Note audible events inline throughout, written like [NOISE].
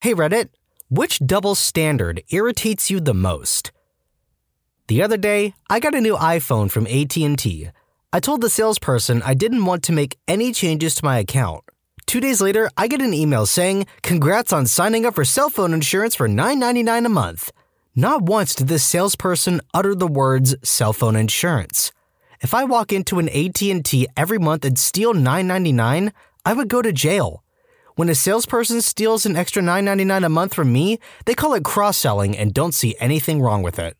Hey Reddit, which double standard irritates you the most? The other day, I got a new iPhone from AT&T. I told the salesperson I didn't want to make any changes to my account. 2 days later, I get an email saying, "Congrats on signing up for cell phone insurance for $9.99 a month." Not once did this salesperson utter the words cell phone insurance. If I walk into an AT&T every month and steal $9.99, I would go to jail. When a salesperson steals an extra $9.99 a month from me, they call it cross-selling and don't see anything wrong with it.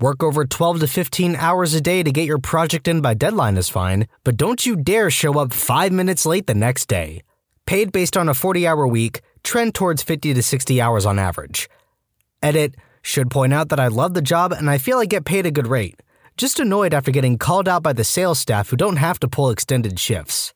Work over 12 to 15 hours a day to get your project in by deadline is fine, but don't you dare show up 5 minutes late the next day. Paid based on a 40-hour week, trend towards 50 to 60 hours on average. Edit, should point out that I love the job and I feel I get paid a good rate. Just annoyed after getting called out by the sales staff who don't have to pull extended shifts.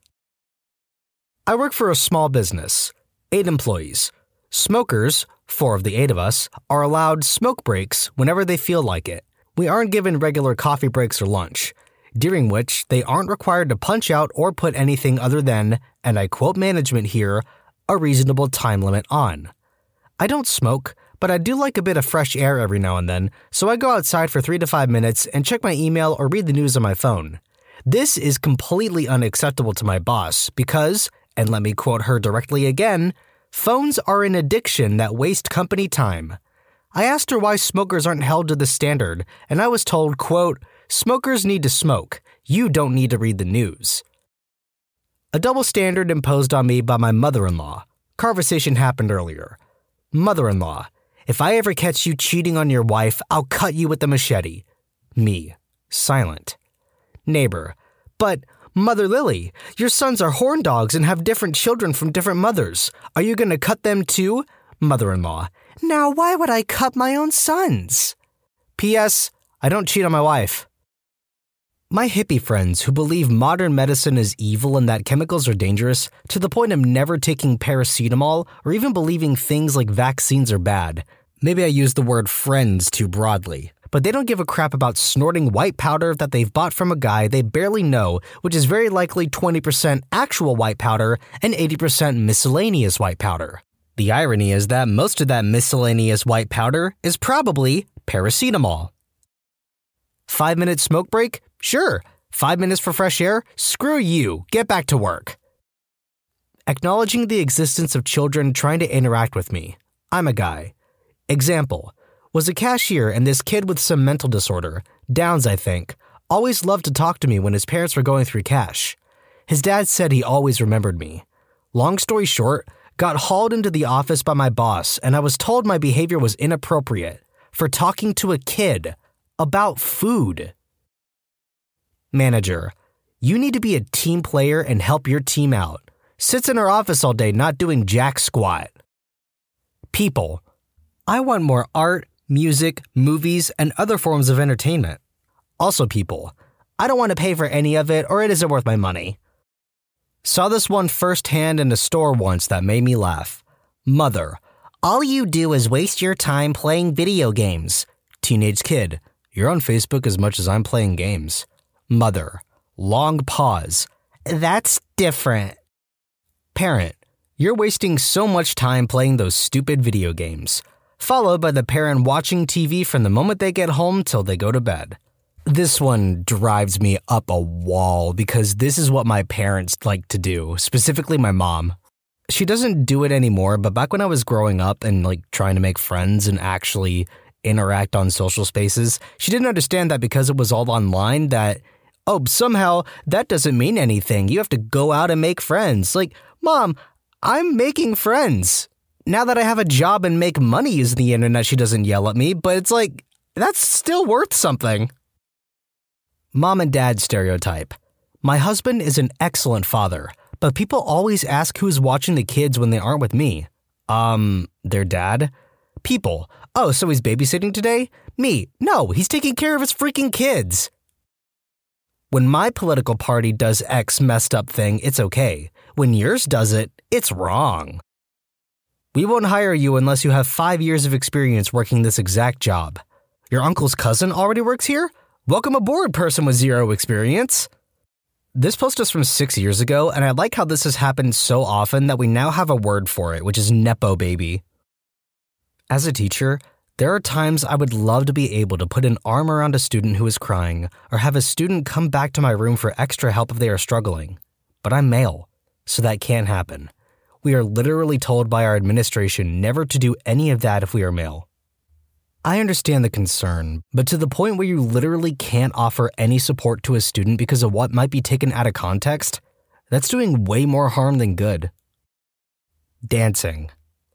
I work for a small business, eight employees. Smokers, four of the eight of us, are allowed smoke breaks whenever they feel like it. We aren't given regular coffee breaks or lunch, during which they aren't required to punch out or put anything other than, and I quote management here, a reasonable time limit on. I don't smoke, but I do like a bit of fresh air every now and then, so I go outside for three to five minutes and check my email or read the news on my phone. This is completely unacceptable to my boss because, and let me quote her directly again, phones are an addiction that waste company time. I asked her why smokers aren't held to the standard, and I was told, quote, smokers need to smoke. You don't need to read the news. A double standard imposed on me by my mother in law. Conversation happened earlier. Mother in law, if I ever catch you cheating on your wife, I'll cut you with the machete. Me, silent. Neighbor, but Mother Lily, your sons are horn dogs and have different children from different mothers. Are you going to cut them too? Mother in law, now why would I cut my own sons? P.S. I don't cheat on my wife. My hippie friends who believe modern medicine is evil and that chemicals are dangerous, to the point of never taking paracetamol or even believing things like vaccines are bad. Maybe I use the word friends too broadly, but they don't give a crap about snorting white powder that they've bought from a guy they barely know, which is very likely 20% actual white powder and 80% miscellaneous white powder. The irony is that most of that miscellaneous white powder is probably paracetamol. Five minute smoke break? Sure. Five minutes for fresh air? Screw you. Get back to work. Acknowledging the existence of children trying to interact with me. I'm a guy. Example was a cashier and this kid with some mental disorder, Downs, I think, always loved to talk to me when his parents were going through cash. His dad said he always remembered me. Long story short, got hauled into the office by my boss and I was told my behavior was inappropriate for talking to a kid about food. Manager, you need to be a team player and help your team out. Sits in her office all day not doing jack squat. People, I want more art, music, movies, and other forms of entertainment. Also, people, I don't want to pay for any of it or it isn't worth my money. Saw this one firsthand in a store once that made me laugh. Mother, all you do is waste your time playing video games. Teenage kid, you're on Facebook as much as I'm playing games. Mother, long pause. That's different. Parent, you're wasting so much time playing those stupid video games followed by the parent watching TV from the moment they get home till they go to bed. This one drives me up a wall because this is what my parents like to do, specifically my mom. She doesn't do it anymore, but back when I was growing up and like trying to make friends and actually interact on social spaces, she didn't understand that because it was all online that oh, somehow that doesn't mean anything. You have to go out and make friends. Like, mom, I'm making friends now that I have a job and make money using the internet, she doesn't yell at me, but it's like, that's still worth something. Mom and dad stereotype. My husband is an excellent father, but people always ask who's watching the kids when they aren't with me. Um, their dad? People. Oh, so he's babysitting today? Me. No, he's taking care of his freaking kids. When my political party does X messed up thing, it's okay. When yours does it, it's wrong. We won't hire you unless you have five years of experience working this exact job. Your uncle's cousin already works here? Welcome aboard, person with zero experience. This post is from six years ago, and I like how this has happened so often that we now have a word for it, which is Nepo baby. As a teacher, there are times I would love to be able to put an arm around a student who is crying or have a student come back to my room for extra help if they are struggling. But I'm male, so that can't happen. We are literally told by our administration never to do any of that if we are male. I understand the concern, but to the point where you literally can't offer any support to a student because of what might be taken out of context, that's doing way more harm than good. Dancing.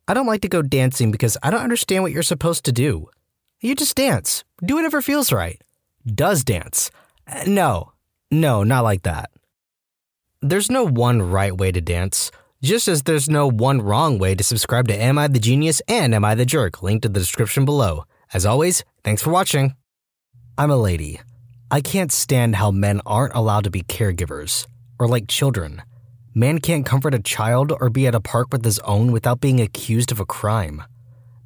I don't like to go dancing because I don't understand what you're supposed to do. You just dance. Do whatever feels right. Does dance. Uh, no, no, not like that. There's no one right way to dance, just as there's no one wrong way to subscribe to Am I the Genius and Am I the Jerk, linked in the description below. As always, thanks for watching. I'm a lady. I can't stand how men aren't allowed to be caregivers, or like children. Man can't comfort a child or be at a park with his own without being accused of a crime.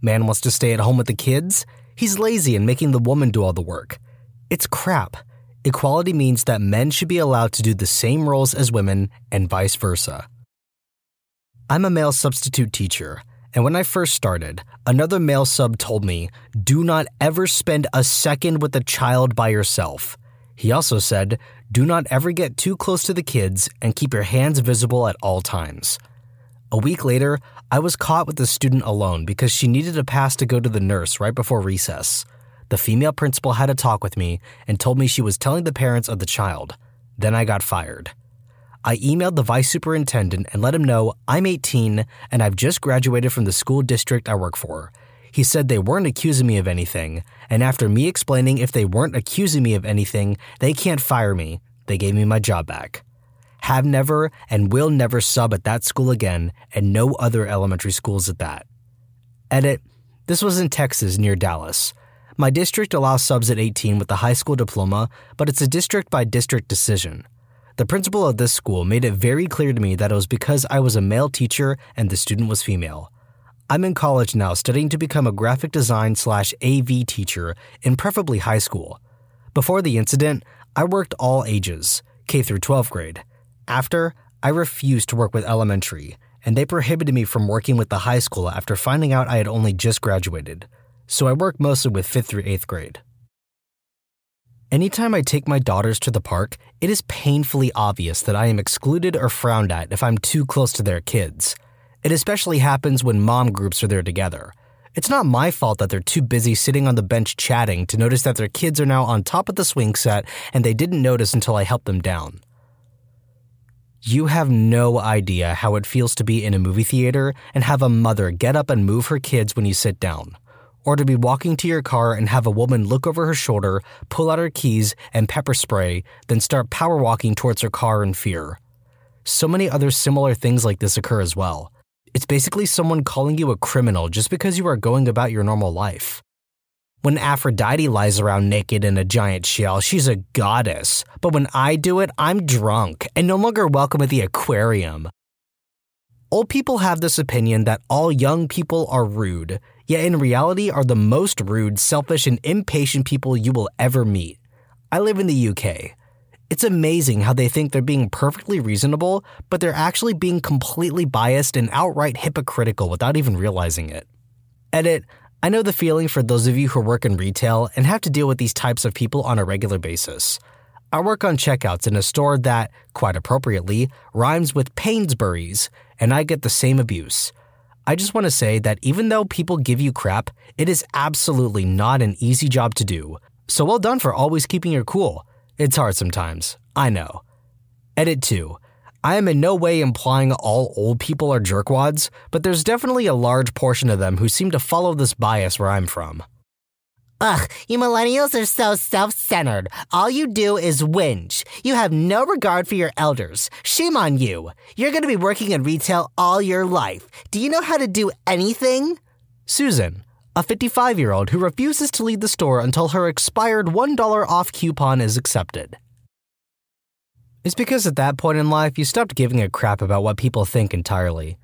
Man wants to stay at home with the kids. He's lazy and making the woman do all the work. It's crap. Equality means that men should be allowed to do the same roles as women and vice versa. I'm a male substitute teacher, and when I first started, another male sub told me, do not ever spend a second with a child by yourself. He also said, do not ever get too close to the kids and keep your hands visible at all times. A week later, I was caught with the student alone because she needed a pass to go to the nurse right before recess. The female principal had a talk with me and told me she was telling the parents of the child. Then I got fired. I emailed the vice superintendent and let him know I'm 18 and I've just graduated from the school district I work for he said they weren't accusing me of anything, and after me explaining if they weren't accusing me of anything, they can't fire me, they gave me my job back. Have never and will never sub at that school again, and no other elementary schools at that. Edit This was in Texas near Dallas. My district allows subs at 18 with a high school diploma, but it's a district by district decision. The principal of this school made it very clear to me that it was because I was a male teacher and the student was female. I'm in college now studying to become a graphic design slash AV teacher in preferably high school. Before the incident, I worked all ages, K through 12th grade. After, I refused to work with elementary, and they prohibited me from working with the high school after finding out I had only just graduated. So I work mostly with 5th through 8th grade. Anytime I take my daughters to the park, it is painfully obvious that I am excluded or frowned at if I'm too close to their kids. It especially happens when mom groups are there together. It's not my fault that they're too busy sitting on the bench chatting to notice that their kids are now on top of the swing set and they didn't notice until I helped them down. You have no idea how it feels to be in a movie theater and have a mother get up and move her kids when you sit down. Or to be walking to your car and have a woman look over her shoulder, pull out her keys and pepper spray, then start power walking towards her car in fear. So many other similar things like this occur as well. It's basically someone calling you a criminal just because you are going about your normal life. When Aphrodite lies around naked in a giant shell, she's a goddess. But when I do it, I'm drunk and no longer welcome at the aquarium. Old people have this opinion that all young people are rude, yet in reality are the most rude, selfish, and impatient people you will ever meet. I live in the UK. It's amazing how they think they're being perfectly reasonable, but they're actually being completely biased and outright hypocritical without even realizing it. Edit I know the feeling for those of you who work in retail and have to deal with these types of people on a regular basis. I work on checkouts in a store that, quite appropriately, rhymes with Painsbury's, and I get the same abuse. I just want to say that even though people give you crap, it is absolutely not an easy job to do. So well done for always keeping your cool. It's hard sometimes, I know. Edit 2. I am in no way implying all old people are jerkwads, but there's definitely a large portion of them who seem to follow this bias where I'm from. Ugh, you millennials are so self centered. All you do is whinge. You have no regard for your elders. Shame on you. You're going to be working in retail all your life. Do you know how to do anything? Susan, a 55 year old who refuses to leave the store until her expired $1 off coupon is accepted. It's because at that point in life, you stopped giving a crap about what people think entirely.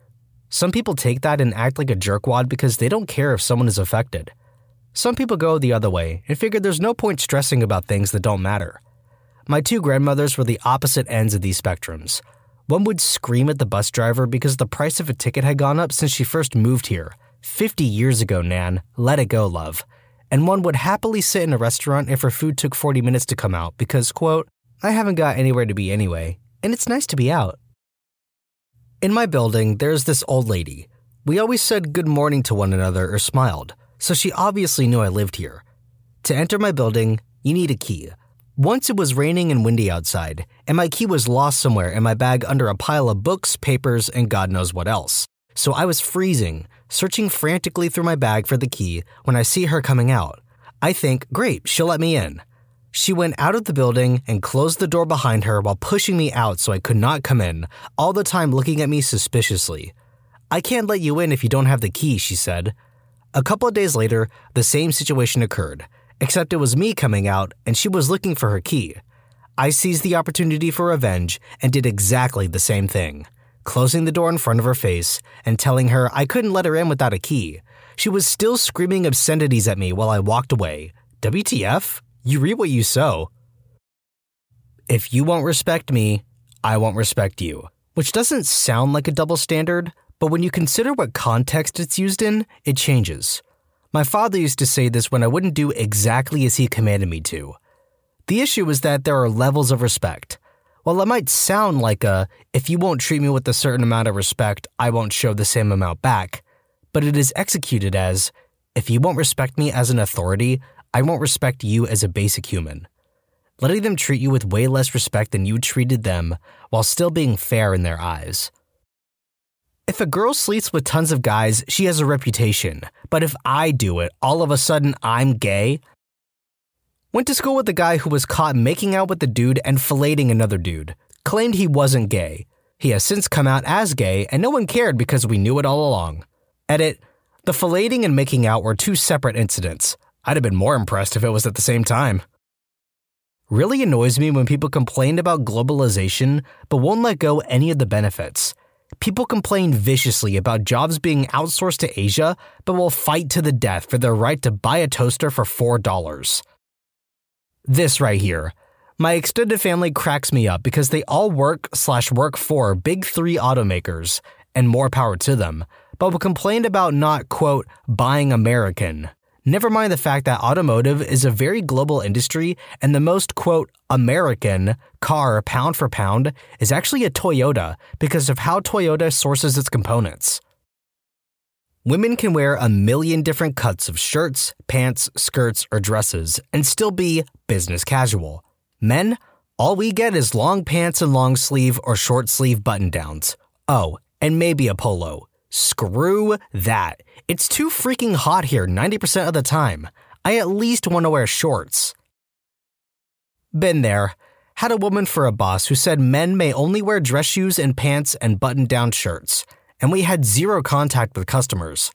Some people take that and act like a jerkwad because they don't care if someone is affected. Some people go the other way and figure there's no point stressing about things that don't matter. my two grandmothers were the opposite ends of these spectrums. One would scream at the bus driver because the price of a ticket had gone up since she first moved here. 50 years ago, Nan. Let it go, love. And one would happily sit in a restaurant if her food took 40 minutes to come out because, quote, I haven't got anywhere to be anyway, and it's nice to be out. In my building, there's this old lady. We always said good morning to one another or smiled, so she obviously knew I lived here. To enter my building, you need a key. Once it was raining and windy outside, and my key was lost somewhere in my bag under a pile of books, papers, and God knows what else. So I was freezing, searching frantically through my bag for the key when I see her coming out. I think, great, she'll let me in. She went out of the building and closed the door behind her while pushing me out so I could not come in, all the time looking at me suspiciously. I can't let you in if you don't have the key, she said. A couple of days later, the same situation occurred except it was me coming out and she was looking for her key. I seized the opportunity for revenge and did exactly the same thing, closing the door in front of her face and telling her I couldn't let her in without a key. She was still screaming obscenities at me while I walked away. WTF? You reap what you sow. If you won't respect me, I won't respect you. Which doesn't sound like a double standard, but when you consider what context it's used in, it changes. My father used to say this when I wouldn't do exactly as he commanded me to. The issue is that there are levels of respect. While it might sound like a, if you won't treat me with a certain amount of respect, I won't show the same amount back, but it is executed as, if you won't respect me as an authority, I won't respect you as a basic human. Letting them treat you with way less respect than you treated them while still being fair in their eyes. If a girl sleeps with tons of guys, she has a reputation. But if I do it, all of a sudden I'm gay? Went to school with a guy who was caught making out with a dude and filleting another dude. Claimed he wasn't gay. He has since come out as gay, and no one cared because we knew it all along. Edit The filleting and making out were two separate incidents. I'd have been more impressed if it was at the same time. Really annoys me when people complain about globalization but won't let go any of the benefits. People complain viciously about jobs being outsourced to Asia, but will fight to the death for their right to buy a toaster for $4. This right here. My extended family cracks me up because they all work slash work for big three automakers, and more power to them, but will complain about not, quote, buying American. Never mind the fact that automotive is a very global industry and the most, quote, American car pound for pound is actually a Toyota because of how Toyota sources its components. Women can wear a million different cuts of shirts, pants, skirts, or dresses and still be business casual. Men, all we get is long pants and long sleeve or short sleeve button downs. Oh, and maybe a polo. Screw that. It's too freaking hot here 90% of the time. I at least want to wear shorts. Been there. Had a woman for a boss who said men may only wear dress shoes and pants and button down shirts, and we had zero contact with customers.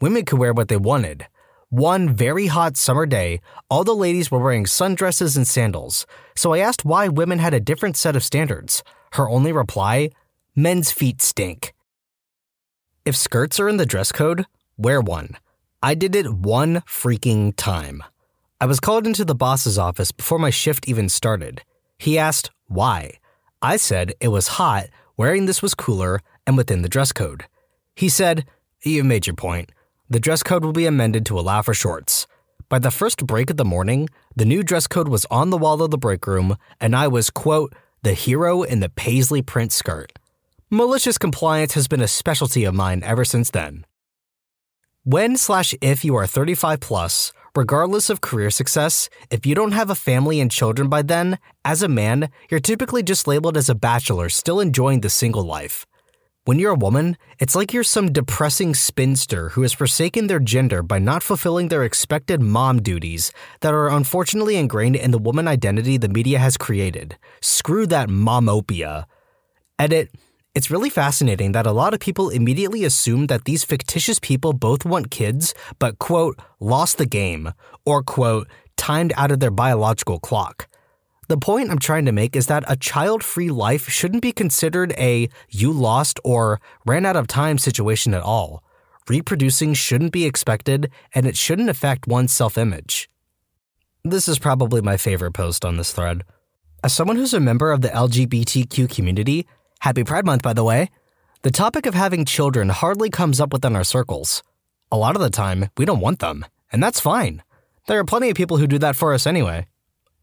Women could wear what they wanted. One very hot summer day, all the ladies were wearing sundresses and sandals, so I asked why women had a different set of standards. Her only reply men's feet stink. If skirts are in the dress code, wear one. I did it one freaking time. I was called into the boss's office before my shift even started. He asked why. I said it was hot, wearing this was cooler, and within the dress code. He said, You made your point. The dress code will be amended to allow for shorts. By the first break of the morning, the new dress code was on the wall of the break room, and I was, quote, the hero in the paisley print skirt. Malicious compliance has been a specialty of mine ever since then. When slash if you are 35 plus, regardless of career success, if you don't have a family and children by then, as a man, you're typically just labeled as a bachelor still enjoying the single life. When you're a woman, it's like you're some depressing spinster who has forsaken their gender by not fulfilling their expected mom duties that are unfortunately ingrained in the woman identity the media has created. Screw that momopia. Edit it's really fascinating that a lot of people immediately assume that these fictitious people both want kids, but, quote, lost the game, or, quote, timed out of their biological clock. The point I'm trying to make is that a child free life shouldn't be considered a you lost or ran out of time situation at all. Reproducing shouldn't be expected, and it shouldn't affect one's self image. This is probably my favorite post on this thread. As someone who's a member of the LGBTQ community, happy Pride Month, by the way, the topic of having children hardly comes up within our circles. A lot of the time, we don't want them, and that's fine. There are plenty of people who do that for us anyway.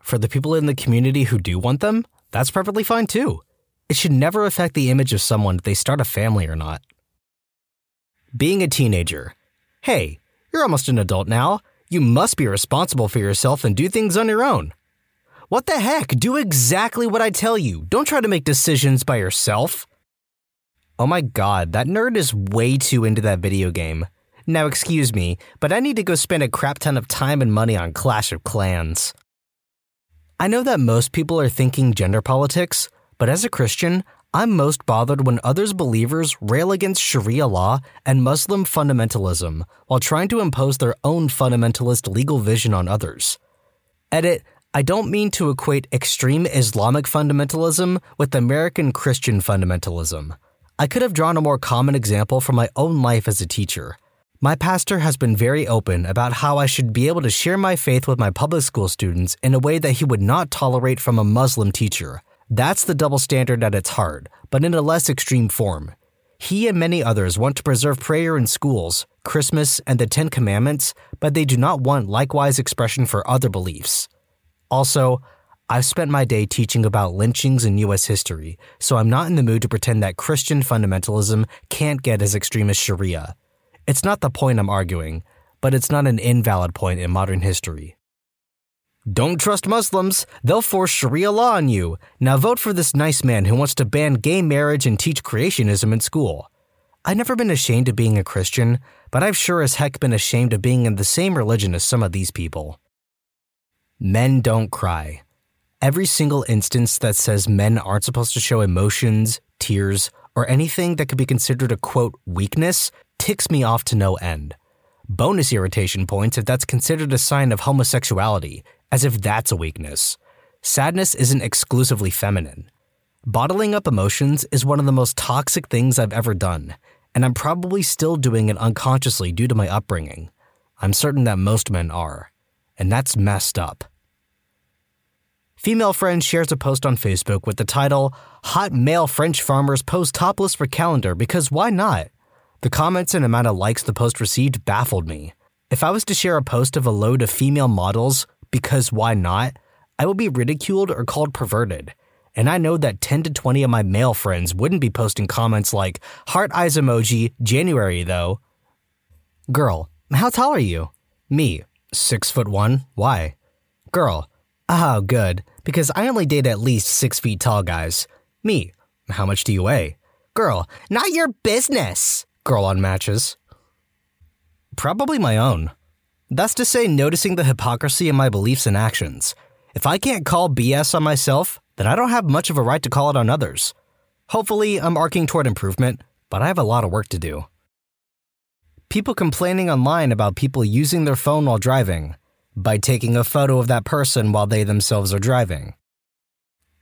For the people in the community who do want them, that's perfectly fine too. It should never affect the image of someone if they start a family or not. Being a teenager. Hey, you're almost an adult now. You must be responsible for yourself and do things on your own. What the heck? Do exactly what I tell you. Don't try to make decisions by yourself. Oh my god, that nerd is way too into that video game. Now, excuse me, but I need to go spend a crap ton of time and money on Clash of Clans. I know that most people are thinking gender politics, but as a Christian, I'm most bothered when others believers rail against Sharia law and Muslim fundamentalism while trying to impose their own fundamentalist legal vision on others. Edit, I don't mean to equate extreme Islamic fundamentalism with American Christian fundamentalism. I could have drawn a more common example from my own life as a teacher. My pastor has been very open about how I should be able to share my faith with my public school students in a way that he would not tolerate from a Muslim teacher. That's the double standard at its heart, but in a less extreme form. He and many others want to preserve prayer in schools, Christmas, and the Ten Commandments, but they do not want likewise expression for other beliefs. Also, I've spent my day teaching about lynchings in U.S. history, so I'm not in the mood to pretend that Christian fundamentalism can't get as extreme as Sharia. It's not the point I'm arguing, but it's not an invalid point in modern history. Don't trust Muslims. They'll force Sharia law on you. Now vote for this nice man who wants to ban gay marriage and teach creationism in school. I've never been ashamed of being a Christian, but I've sure as heck been ashamed of being in the same religion as some of these people. Men don't cry. Every single instance that says men aren't supposed to show emotions, tears, or anything that could be considered a quote weakness ticks me off to no end. Bonus irritation points if that's considered a sign of homosexuality, as if that's a weakness. Sadness isn't exclusively feminine. Bottling up emotions is one of the most toxic things I've ever done, and I'm probably still doing it unconsciously due to my upbringing. I'm certain that most men are, and that's messed up. Female friend shares a post on Facebook with the title, Hot Male French Farmers Pose Topless for Calendar because why not? The comments and amount of likes the post received baffled me. If I was to share a post of a load of female models because why not, I would be ridiculed or called perverted. And I know that 10 to 20 of my male friends wouldn't be posting comments like, heart eyes emoji, January though. Girl, how tall are you? Me, six foot one. Why? Girl, oh, good, because I only date at least six feet tall guys. Me, how much do you weigh? Girl, not your business. Girl on matches. Probably my own. That's to say, noticing the hypocrisy in my beliefs and actions. If I can't call BS on myself, then I don't have much of a right to call it on others. Hopefully, I'm arcing toward improvement, but I have a lot of work to do. People complaining online about people using their phone while driving by taking a photo of that person while they themselves are driving.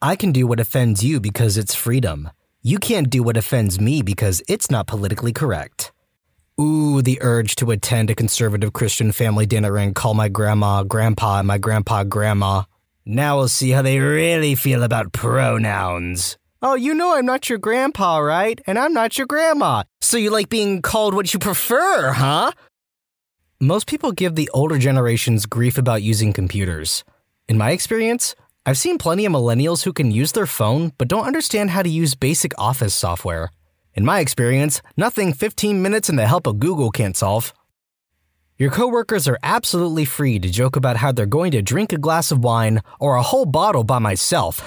I can do what offends you because it's freedom. You can't do what offends me because it's not politically correct. Ooh, the urge to attend a conservative Christian family dinner and call my grandma, grandpa, and my grandpa, grandma. Now we'll see how they really feel about pronouns. Oh, you know I'm not your grandpa, right? And I'm not your grandma. So you like being called what you prefer, huh? Most people give the older generations grief about using computers. In my experience, I've seen plenty of millennials who can use their phone but don't understand how to use basic office software. In my experience, nothing 15 minutes in the help of Google can't solve. Your coworkers are absolutely free to joke about how they're going to drink a glass of wine or a whole bottle by myself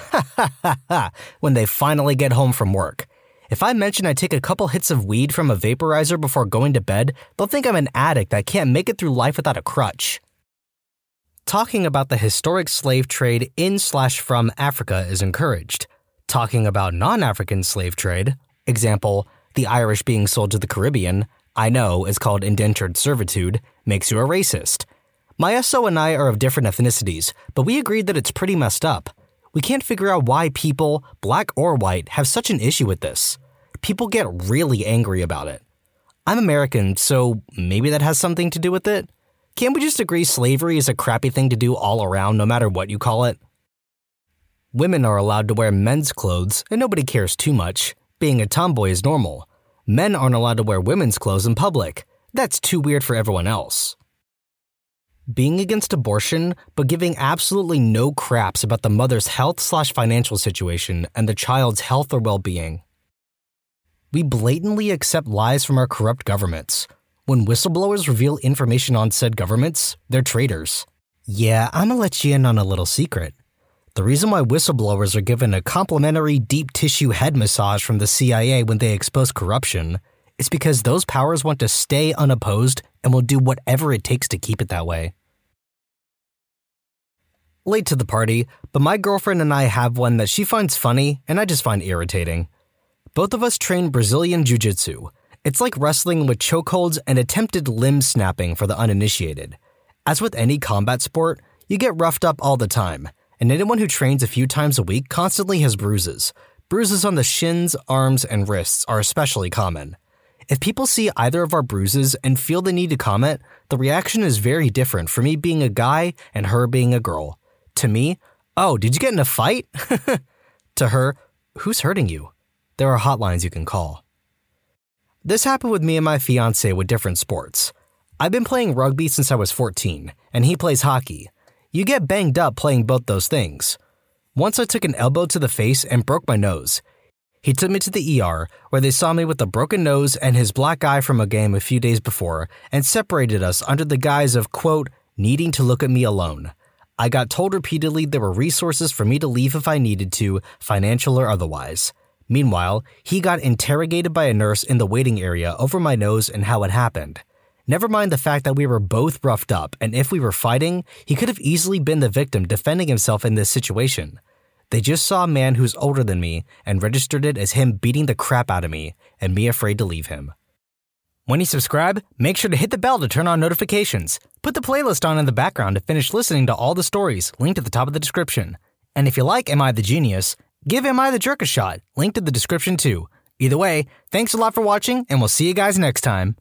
[LAUGHS] when they finally get home from work. If I mention I take a couple hits of weed from a vaporizer before going to bed, they'll think I'm an addict that can't make it through life without a crutch. Talking about the historic slave trade in slash from Africa is encouraged. Talking about non African slave trade, Example, the Irish being sold to the Caribbean, I know is called indentured servitude, makes you a racist. My SO and I are of different ethnicities, but we agreed that it's pretty messed up. We can't figure out why people, black or white, have such an issue with this. People get really angry about it. I'm American, so maybe that has something to do with it. Can't we just agree slavery is a crappy thing to do all around, no matter what you call it? Women are allowed to wear men's clothes, and nobody cares too much. Being a tomboy is normal. Men aren't allowed to wear women's clothes in public. That's too weird for everyone else. Being against abortion, but giving absolutely no craps about the mother's health slash financial situation and the child's health or well being. We blatantly accept lies from our corrupt governments. When whistleblowers reveal information on said governments, they're traitors. Yeah, I'm gonna let you in on a little secret. The reason why whistleblowers are given a complimentary deep tissue head massage from the CIA when they expose corruption is because those powers want to stay unopposed and will do whatever it takes to keep it that way. Late to the party, but my girlfriend and I have one that she finds funny and I just find irritating. Both of us train Brazilian Jiu Jitsu. It's like wrestling with chokeholds and attempted limb snapping for the uninitiated. As with any combat sport, you get roughed up all the time, and anyone who trains a few times a week constantly has bruises. Bruises on the shins, arms, and wrists are especially common. If people see either of our bruises and feel the need to comment, the reaction is very different for me being a guy and her being a girl. To me, oh, did you get in a fight? [LAUGHS] to her, who's hurting you? There are hotlines you can call. This happened with me and my fiance with different sports. I've been playing rugby since I was 14, and he plays hockey. You get banged up playing both those things. Once I took an elbow to the face and broke my nose. He took me to the ER, where they saw me with a broken nose and his black eye from a game a few days before, and separated us under the guise of, quote, needing to look at me alone. I got told repeatedly there were resources for me to leave if I needed to, financial or otherwise. Meanwhile, he got interrogated by a nurse in the waiting area over my nose and how it happened. Never mind the fact that we were both roughed up, and if we were fighting, he could have easily been the victim defending himself in this situation. They just saw a man who's older than me and registered it as him beating the crap out of me and me afraid to leave him. When you subscribe, make sure to hit the bell to turn on notifications. Put the playlist on in the background to finish listening to all the stories linked at the top of the description. And if you like Am I the Genius, give Am I the Jerk a shot, linked in the description too. Either way, thanks a lot for watching, and we'll see you guys next time.